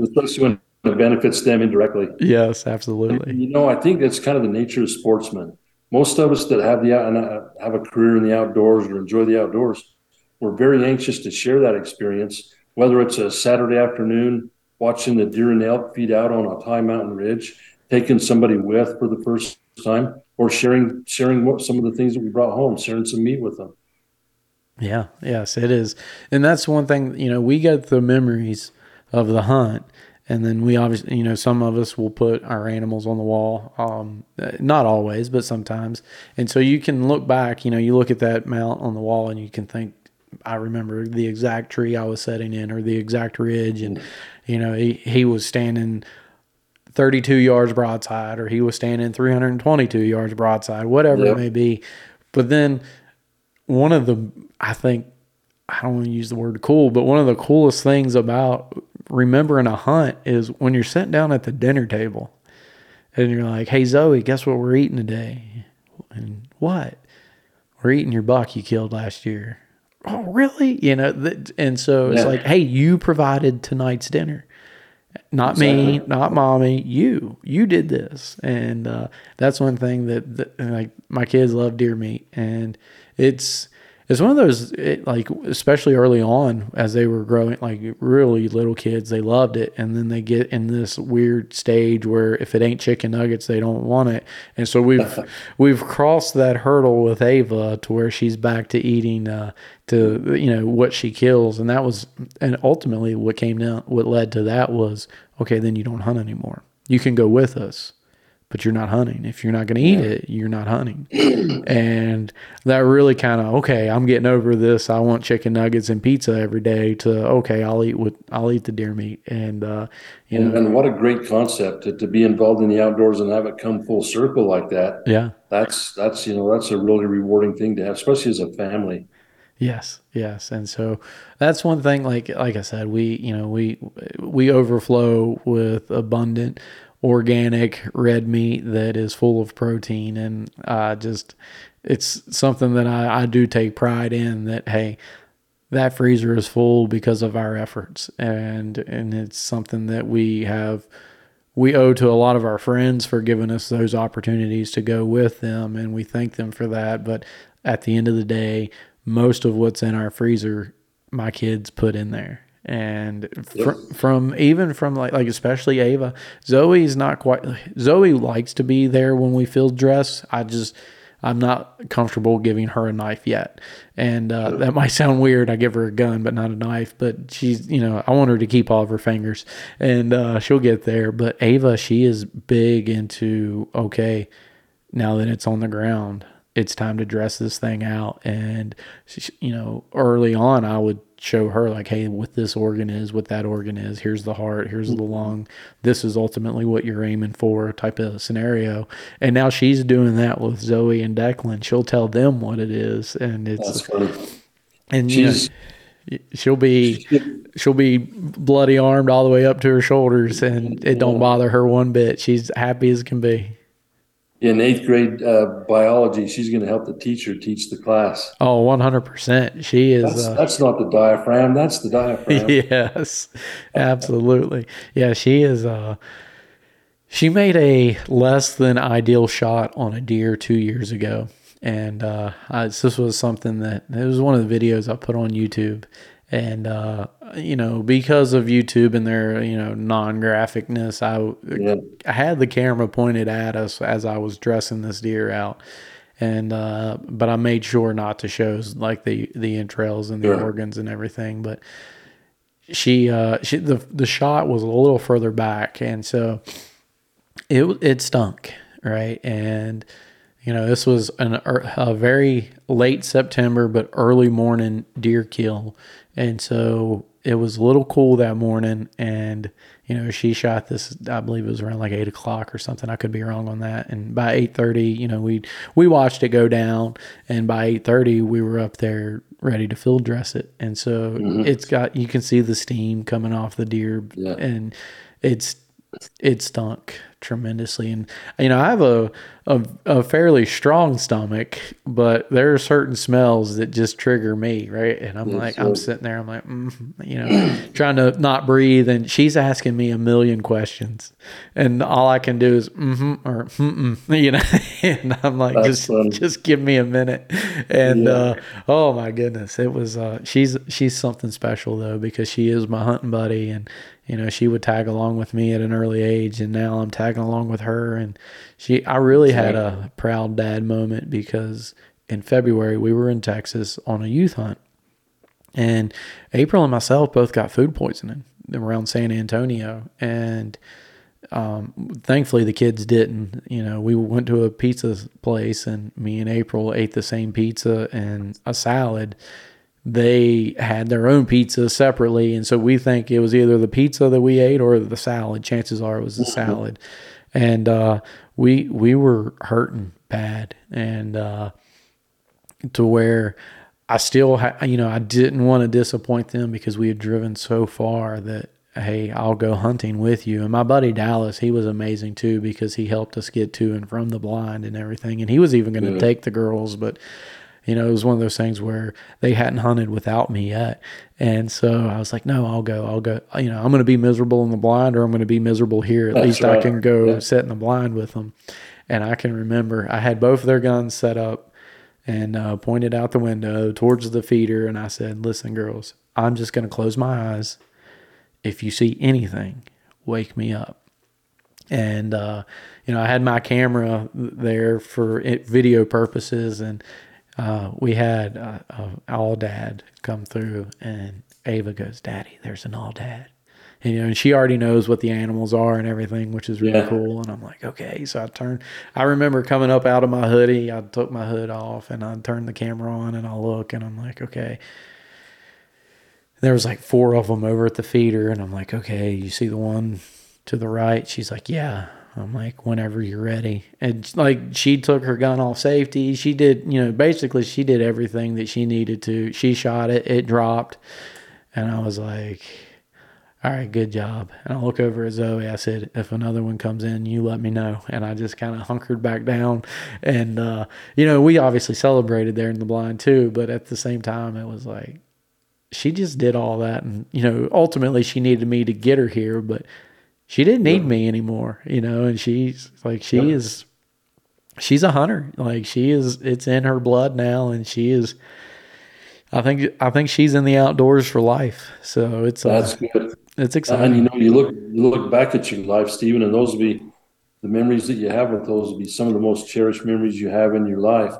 Especially when it benefits them indirectly. Yes, absolutely. You know, I think that's kind of the nature of sportsmen. Most of us that have the uh, have a career in the outdoors or enjoy the outdoors, we're very anxious to share that experience. Whether it's a Saturday afternoon watching the deer and elk feed out on a high mountain ridge, taking somebody with for the first time or sharing sharing what some of the things that we brought home sharing some meat with them. Yeah yes it is. And that's one thing you know we get the memories of the hunt and then we obviously you know some of us will put our animals on the wall um, not always but sometimes. And so you can look back you know you look at that mount on the wall and you can think i remember the exact tree i was setting in or the exact ridge and you know he, he was standing 32 yards broadside or he was standing 322 yards broadside, whatever yep. it may be. But then one of the, I think, I don't want to use the word cool, but one of the coolest things about remembering a hunt is when you're sitting down at the dinner table and you're like, hey, Zoe, guess what we're eating today? And what? We're eating your buck you killed last year. Oh, really? You know, and so it's yeah. like, hey, you provided tonight's dinner not exactly. me, not mommy, you. You did this, and uh, that's one thing that, that, like my kids love deer meat, and it's it's one of those it, like especially early on as they were growing like really little kids they loved it. And then they get in this weird stage where if it ain't chicken nuggets they don't want it. And so we've we've crossed that hurdle with ava to where she's back to eating uh, to you know what she kills. And that was and ultimately what came down what led to that was okay then you don't hunt anymore. You can go with us but you're not hunting. If you're not going to eat yeah. it, you're not hunting. and that really kind of okay, I'm getting over this. I want chicken nuggets and pizza every day. To okay, I'll eat with I'll eat the deer meat. And uh, you and, know, and what a great concept to, to be involved in the outdoors and have it come full circle like that. Yeah, that's that's you know that's a really rewarding thing to have, especially as a family. Yes, yes, and so that's one thing. Like like I said, we you know we we overflow with abundant organic red meat that is full of protein, and uh, just it's something that I, I do take pride in. That hey, that freezer is full because of our efforts, and and it's something that we have we owe to a lot of our friends for giving us those opportunities to go with them, and we thank them for that. But at the end of the day, most of what's in our freezer, my kids put in there. And fr- from even from like like especially Ava, Zoe's not quite. Zoe likes to be there when we field dress. I just I'm not comfortable giving her a knife yet. And uh, that might sound weird. I give her a gun, but not a knife. But she's, you know, I want her to keep all of her fingers and uh, she'll get there. But Ava, she is big into, okay, now that it's on the ground, it's time to dress this thing out. And, she, you know, early on, I would show her, like, hey, what this organ is, what that organ is. Here's the heart, here's the lung. This is ultimately what you're aiming for, type of scenario. And now she's doing that with Zoe and Declan. She'll tell them what it is. And it's, and you know, she'll be she'll be bloody armed all the way up to her shoulders and it don't bother her one bit she's happy as can be in eighth grade uh, biology. She's going to help the teacher teach the class. oh 100% she is That's, uh, that's not the diaphragm. That's the diaphragm. yes absolutely yeah she is uh she made a less than ideal shot on a deer two years ago and uh I, this was something that it was one of the videos i put on youtube and uh you know because of youtube and their you know non-graphicness i Yeah. I had the camera pointed at us as I was dressing this deer out, and uh, but I made sure not to show like the the entrails and the Sure. organs and everything. But she uh, she the the shot was a little further back, and so it it stunk right and. You know, this was an, a very late September, but early morning deer kill. And so it was a little cool that morning. And, you know, she shot this, I believe it was around like eight o'clock or something. I could be wrong on that. And by 830, you know, we, we watched it go down and by 830 we were up there ready to field dress it. And so mm-hmm. it's got, you can see the steam coming off the deer Yeah. and it's, it stunk tremendously and you know i have a, a a fairly strong stomach but there are certain smells that just trigger me right and i'm like i'm sitting there i'm like mm, you know trying to not breathe and she's asking me a million questions and all i can do is mm-hmm or mm-mm, you know and i'm like That's just funny. just give me a minute and Yeah. uh oh my goodness it was uh she's she's something special though because she is my hunting buddy and you know she would tag along with me at an early age and now i'm tagging along with her and she i really had a proud dad moment because in february we were in texas on a youth hunt and april and myself both got food poisoning around san antonio and um, thankfully the kids didn't. You know, we went to a pizza place and me and April ate the same pizza and a salad. They had their own pizza separately, and so we think it was either the pizza that we ate or the salad. Chances are it was the salad, and uh, we we were hurting bad, and uh, to where I still, ha- you know, I didn't want to disappoint them because we had driven so far that, hey, I'll go hunting with you. And my buddy Dallas, he was amazing too because he helped us get to and from the blind and everything. And he was even going to take the girls, but, you know, it was one of those things where they hadn't hunted without me yet. And so I was like, no, I'll go. I'll go. You know, I'm going to be miserable in the blind or I'm going to be miserable here. At That's least I can go Yeah. sit in the blind with them. And I can remember I had both of their guns set up and uh, pointed out the window towards the feeder. And I said, Listen, girls, I'm just going to close my eyes. If you see anything, wake me up. And, uh, you know, I had my camera there for video purposes. And uh, we had uh, uh, aoudad come through. And Ava goes, Daddy, there's an aoudad. And, you know, and she already knows what the animals are and everything, which is really Yeah. cool. And I'm like, okay. So I turned, I remember coming up out of my hoodie. I took my hood off and I turned the camera on and I look and I'm like, okay. There was like four of them over at the feeder. And I'm like, okay, you see the one to the right? She's like, yeah. I'm like, whenever you're ready. And like she took her gun off safety. She did, you know, basically she did everything that she needed to. She shot it, it dropped. And I was like, all right, good job. And I look over at Zoe. I said, if another one comes in, you let me know. And I just kind of hunkered back down. And, uh, you know, we obviously celebrated there in the blind too. But at the same time, it was like, she just did all that. And, you know, ultimately she needed me to get her here. But she didn't need me anymore, you know, and she's like she Yep. is she's a hunter. Like she is it's in her blood now and she is I think I think she's in the outdoors for life. So it's uh, That's good. it's exciting. And you know, you look you look back at your life, Stephen, and those will be the memories that you have with those will be some of the most cherished memories you have in your life.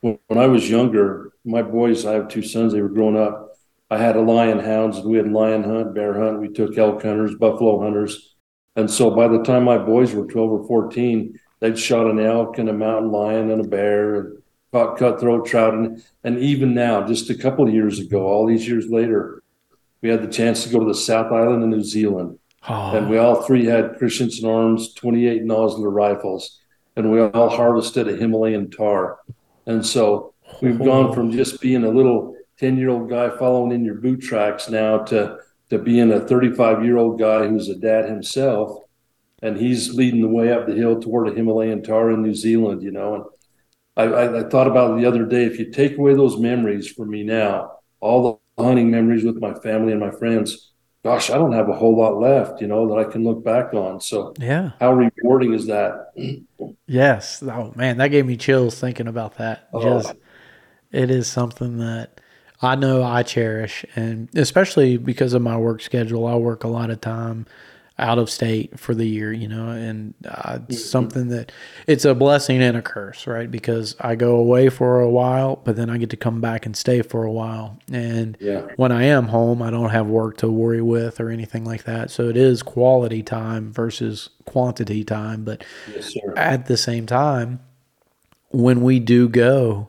When, when I was younger, my boys, I have two sons, they were growing up. I had a lion hounds, and we had lion hunt, bear hunt. We took elk hunters, buffalo hunters, and so by the time my boys were twelve or fourteen, they'd shot an elk and a mountain lion and a bear and caught cutthroat trout, and and even now, just a couple of years ago, all these years later, we had the chance to go to the South Island of New Zealand. Oh, And we all three had Christensen Arms 28 Nosler rifles, and we all harvested a Himalayan tahr. And so we've gone oh. from just being a little 10 year old guy following in your boot tracks now to, to being a 35 year old guy who's a dad himself. And he's leading the way up the hill toward a Himalayan tahr in New Zealand, you know. And I, I, I thought about it the other day if you take away those memories from me now, all the hunting memories with my family and my friends, gosh, I don't have a whole lot left, you know, that I can look back on. So yeah. how rewarding is that? Yes. Oh man, that gave me chills thinking about that. Oh. Just it is something that I know I cherish and especially because of my work schedule, I work a lot of time out of state for the year, you know, and uh, it's something that it's a blessing and a curse, right? Because I go away for a while, but then I get to come back and stay for a while. And Yeah. when I am home, I don't have work to worry with or anything like that. So it is quality time versus quantity time, but Yes, at the same time, when we do go,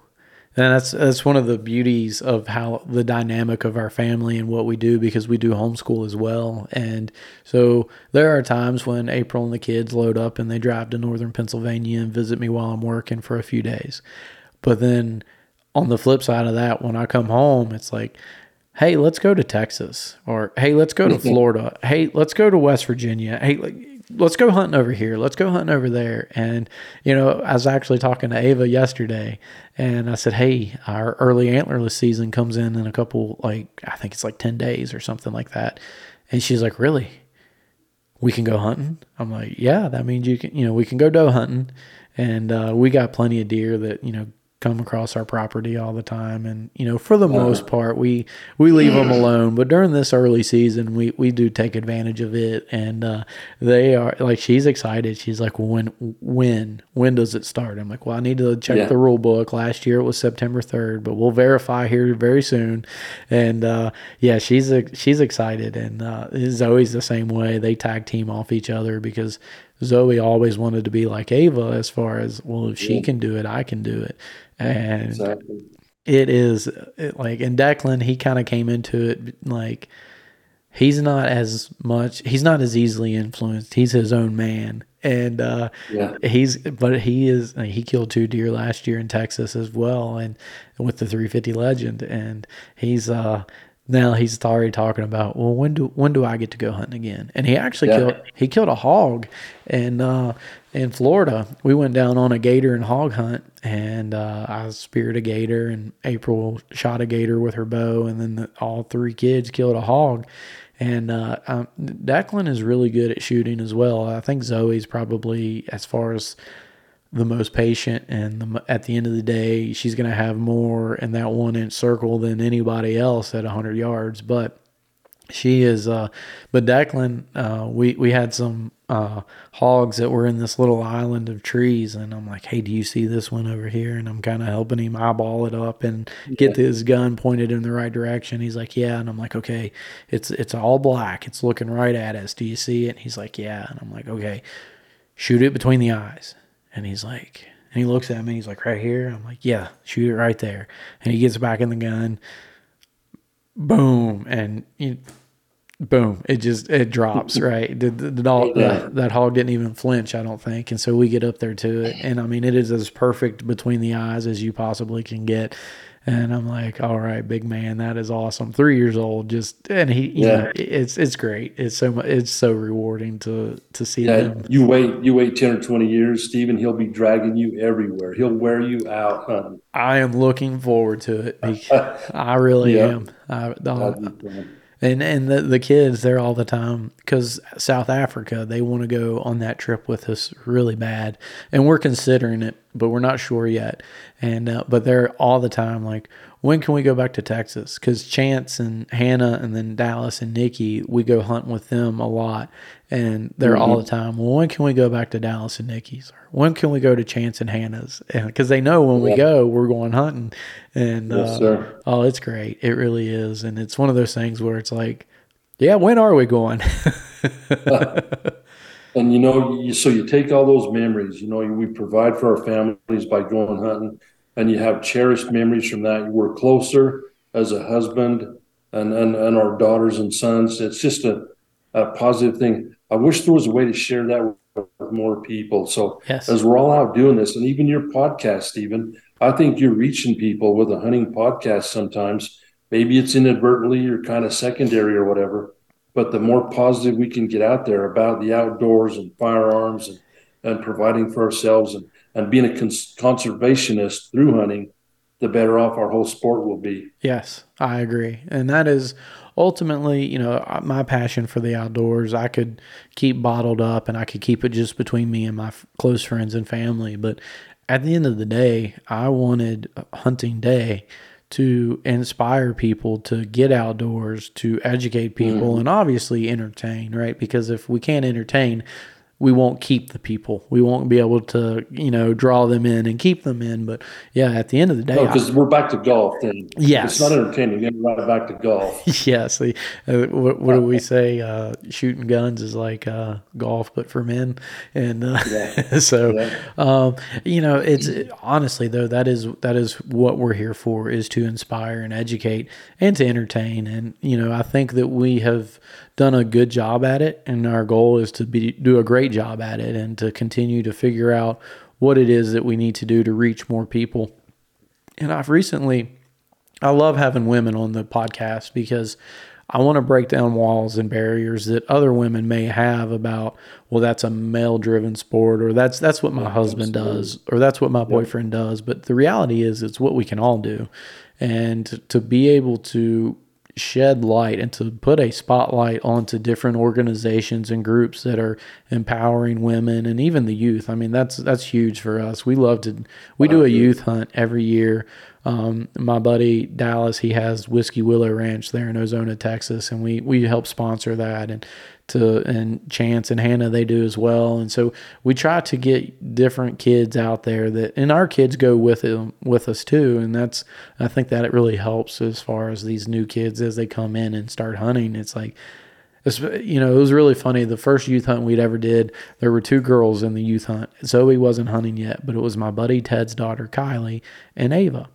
and that's that's one of the beauties of how the dynamic of our family and what we do because we do homeschool as well. And so there are times when April and the kids load up and they drive to northern Pennsylvania and visit me while I'm working for a few days. But then on the flip side of that, when I come home, it's like, hey, let's go to Texas, or hey, let's go to mm-hmm. Florida, hey, let's go to West Virginia, hey, like, let's go hunting over here, let's go hunting over there. And, you know, I was actually talking to Ava yesterday, and I said, hey, our early antlerless season comes in in a couple, like, I think it's like 10 days or something like that. And she's like, really? we can go hunting. I'm like, yeah, that means you can, you know, we can go doe hunting, and uh, we got plenty of deer that you know come across our property all the time, and you know, for the most part, we we leave them alone. But during this early season, we we do take advantage of it, and uh, they are like, she's excited. She's like, well, when when when does it start? I'm like, well, I need to check Yeah. the rule book. Last year it was September 3rd, but we'll verify here very soon. And uh, yeah, she's she's excited, and uh, always the same way. They tag team off each other because Zoe always wanted to be like Ava as far as well, if she Yeah. can do it, I can do it. And Exactly. it is it, like in Declan, he kind of came into it like he's not as much, he's not as easily influenced. He's his own man, and uh, Yeah. he's but he is he killed two deer last year in Texas as well, and with the 350 Legend, and he's uh now he's already talking about well when do when do I get to go hunting again? And he actually Yeah. killed he killed a hog, and uh, in Florida we went down on a gator and hog hunt, and uh, I speared a gator, and April shot a gator with her bow, and then the, all three kids killed a hog. And uh, um, Declan is really good at shooting as well. I think Zoe's probably, as far as the most patient, and the, at the end of the day, she's going to have more in that one inch circle than anybody else at 100 yards. But she is, uh, but Declan, uh, we, we had some uh, hogs that were in this little island of trees, and I'm like, hey, do you see this one over here? And I'm kind of helping him eyeball it up and get his gun pointed in the right direction. He's like, yeah, and I'm like, okay, it's it's all black, it's looking right at us. Do you see it? And he's like, yeah, and I'm like, okay, shoot it between the eyes. And he's like, and he looks at me, and he's like, right here. I'm like, yeah, shoot it right there. And he gets back in the gun, boom, and you, boom, it just it drops right. The, the, the dog, Yeah. that hog didn't even flinch, I don't think, and so we get up there to it, and I mean it is as perfect between the eyes as you possibly can get. And I'm like, all right, big man, that is awesome. Three years old, just and he, you Yeah. know, it's it's great. It's so it's so rewarding to to see Yeah, them. you wait, you wait ten or twenty years, Stephen. He'll be dragging you everywhere. He'll wear you out, hunting. I am looking forward to it. I really Yeah. am. I, the- That'd be fun. And and the, the kids they're all the time because south africa they want to go on that trip with us really bad. And we're considering it but we're not sure yet. And uh, but they're all the time like when can we go back to texas? Because chance and hannah and then dallas and nikki we go hunting with them a lot and they're all the time well when can we go back to dallas and nikki's or when can we go to chance and hannah's because they know when we go we're going hunting and Yes, uh. Oh, it's great. It really is. And it's one of those things where it's like, yeah, when are we going? And you know, you, so you take all those memories. You know, we provide for our families by going hunting, and you have cherished memories from that. You work closer as a husband and and, and our daughters and sons. It's just a, a positive thing. I wish there was a way to share that with more people. So Yes. as we're all out doing this, and even your podcast, Stephen, I think you're reaching people with a hunting podcast sometimes. Maybe it's inadvertently or kind of secondary or whatever. But the more positive we can get out there about the outdoors and firearms and, and providing for ourselves and, and being a cons- conservationist through hunting, the better off our whole sport will be. Yes, I agree. And that is ultimately, you know, my passion for the outdoors. I could keep bottled up and I could keep it just between me and my f- close friends and family. But at the end of the day, I wanted hunting day to inspire people to get outdoors, to educate people, mm. and obviously entertain, right? Because if we can't entertain, we won't keep the people. We won't be able to, you know, draw them in and keep them in. But yeah, at the end of the day, Because we're back to golf then. Yes. It's not entertaining. Then we're right back to golf. yes. uh, what, what do we say? Uh, shooting guns is like uh, golf, but for men. And uh, so, Yeah. um, you know, it's honestly though that is that is what we're here for is to inspire and educate and to entertain. And you know, I think that we have done a good job at it, and our goal is to be do a great job at it and to continue to figure out what it is that we need to do to reach more people. And I've recently I love having women on the podcast because I want to break down walls and barriers that other women may have about, well, that's a male driven sport or that's that's what my husband does or that's what my boyfriend does. But the reality is it's what we can all do. And to be able to shed light and to put a spotlight onto different organizations and groups that are empowering women and even the youth. I mean, that's that's huge for us. We love to we do a youth hunt every year. Um, my buddy Dallas, he has Whiskey Willow Ranch there in Ozona, Texas, and we we help sponsor that and to and Chance and Hannah they do as well. And so we try to get different kids out there that and our kids go with them with us too. And that's I think that it really helps as far as these new kids as they come in and start hunting. It's like you know, it was really funny. The first youth hunt we'd ever did, there were two girls in the youth hunt. Zoe wasn't hunting yet, but it was my buddy Ted's daughter, Kylie, and Ava.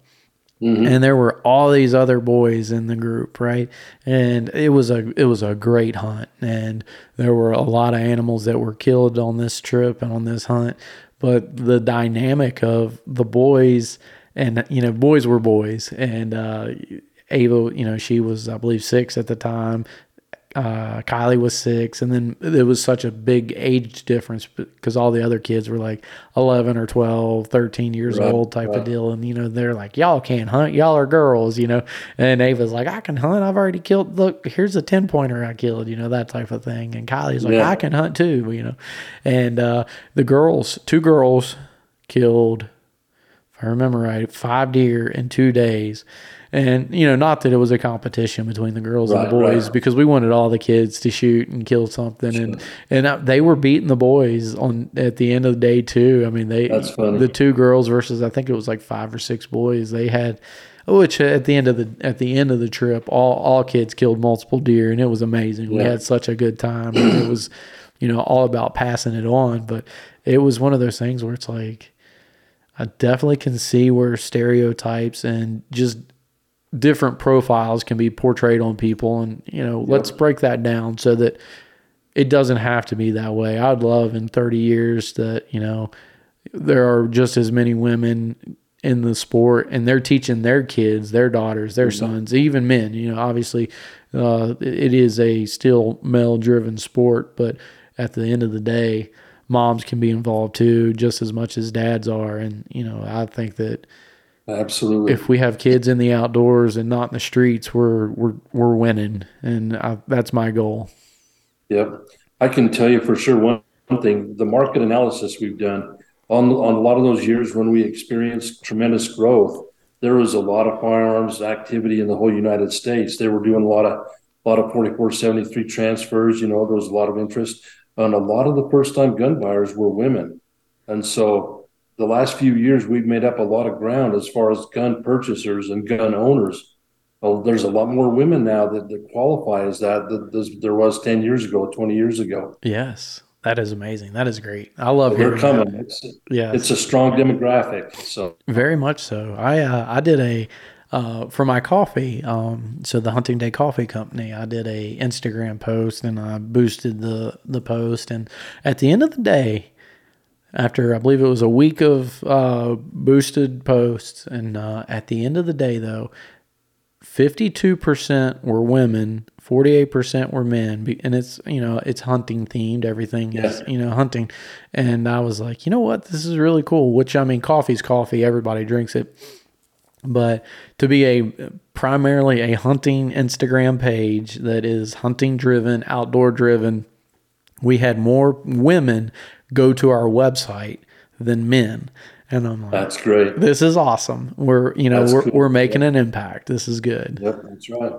And there were all these other boys in the group, right? And it was a it was a great hunt, and there were a lot of animals that were killed on this trip and on this hunt. But the dynamic of the boys, and you know, boys were boys, and uh, Ava, you know, she was I believe six at the time uh, Kylie was six, and then there was such a big age difference because all the other kids were like 11 or 12, 13 years Right, old type of deal. And, you know, they're like, y'all can't hunt. Y'all are girls, you know. And Ava's like, I can hunt. I've already killed. Look, here's a 10 pointer I killed, you know, that type of thing. And Kylie's like, Yeah. I can hunt too, you know. And uh, the girls, two girls killed if I remember right, five deer in two days. And, you know, not that it was a competition between the girls and the boys right. because we wanted all the kids to shoot and kill something. And, and uh, they were beating the boys on at the end of the day, too. I mean, they, the two girls versus, I think it was like five or six boys, they had, which at the end of the, at the end of the trip, all, all kids killed multiple deer and it was amazing. We had such a good time. And it was, you know, all about passing it on. But it was one of those things where it's like, I definitely can see where stereotypes and just different profiles can be portrayed on people. And you know let's break that down so that it doesn't have to be that way. I'd love in 30 years that you know there are just as many women in the sport and they're teaching their kids their daughters their sons even men. You know obviously uh, it is a still male driven sport but at the end of the day moms can be involved too just as much as dads are. And you know i think that Absolutely. if we have kids in the outdoors and not in the streets, we're we're we're winning, and I, that's my goal. Yep. I can tell you for sure one, one thing, the market analysis we've done on, on a lot of those years when we experienced tremendous growth, there was a lot of firearms activity in the whole United States. They were doing a lot of, a lot of 4473 transfers, you know, there was a lot of interest. And a lot of the first time gun buyers were women. And so the last few years, we've made up a lot of ground as far as gun purchasers and gun owners. Well, there's a lot more women now that, that qualify as that than there was 10 years ago, 20 years ago. Yes, that is amazing. That is great. I love They're coming. that. It's, Yeah, it's a strong demographic. So very much so. I uh, I did a uh, for my coffee. Um, so the Hunting Day Coffee Company. I did a Instagram post and I boosted the the post. And at the end of the day, after I believe it was a week of uh, boosted posts, and uh, at the end of the day, though, 52% were women, 48% were men. And it's, you know, it's hunting themed. Everything is, you know, hunting. And I was like, you know what? This is really cool. Which, I mean, coffee's coffee. Everybody drinks it. But to be a primarily a hunting Instagram page that is hunting driven, outdoor driven, we had more women go to our website than men. And I'm like, that's great. this is awesome. We're, you know, That's we're, cool. we're making an impact. This is good. Yep, that's right.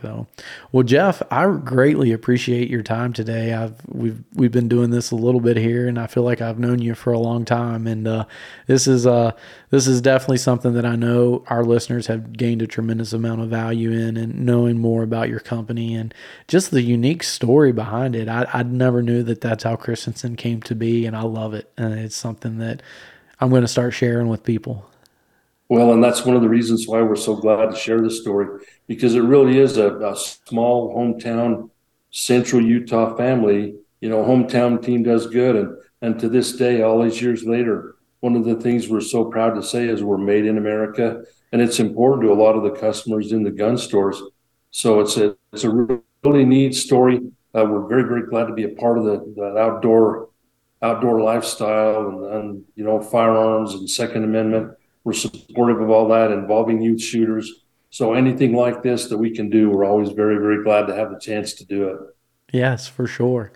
So, well, Jeff, I greatly appreciate your time today. I've we've we've been doing this a little bit here, and I feel like I've known you for a long time. And uh, this is uh this is definitely something that I know our listeners have gained a tremendous amount of value in, and knowing more about your company and just the unique story behind it. I I never knew that that's how Christensen came to be, and I love it. And it's something that I'm going to start sharing with people. Well, and that's one of the reasons why we're so glad to share this story because it really is a, a small hometown, central Utah family. You know, hometown team does good, and and to this day, all these years later, one of the things we're so proud to say is we're made in America, and it's important to a lot of the customers in the gun stores. So it's a it's a really neat story. Uh, we're very very glad to be a part of the, the outdoor outdoor lifestyle and, and you know firearms and Second Amendment. We're supportive of all that involving youth shooters. So anything like this that we can do, we're always very, very glad to have the chance to do it. Yes, for sure.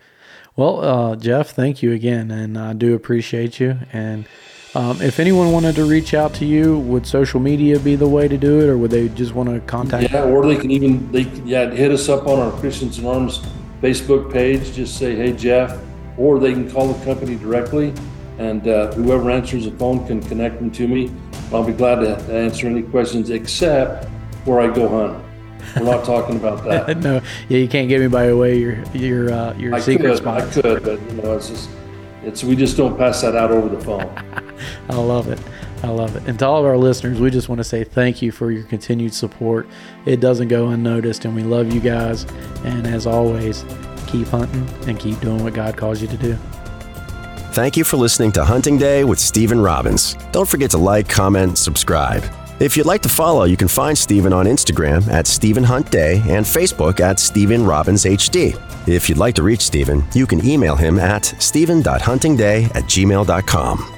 Well, uh, Jeff, thank you again, and I do appreciate you. And um, if anyone wanted to reach out to you, would social media be the way to do it, or would they just want to contact? Yeah, or they can even they yeah hit us up on our Christensen Arms Facebook page. Just say, hey Jeff, or they can call the company directly, and uh, whoever answers the phone can connect them to me. I'll be glad to answer any questions, except where I go hunt. We're not talking about that. no, yeah, you can't give anybody away your your uh, your I secret could, spots. I could, but you know, it's just it's we just don't pass that out over the phone. I love it. I love it. And to all of our listeners, we just want to say thank you for your continued support. It doesn't go unnoticed, and we love you guys. And as always, keep hunting and keep doing what God calls you to do. Thank you for listening to Hunting Day with Stephen Robbins. Don't forget to like, comment, subscribe. If you'd like to follow, you can find Stephen on Instagram at Stephen Hunt Day and Facebook at Stephen Robbins HD. If you'd like to reach Stephen, you can email him at stephen.huntingday at gmail.com.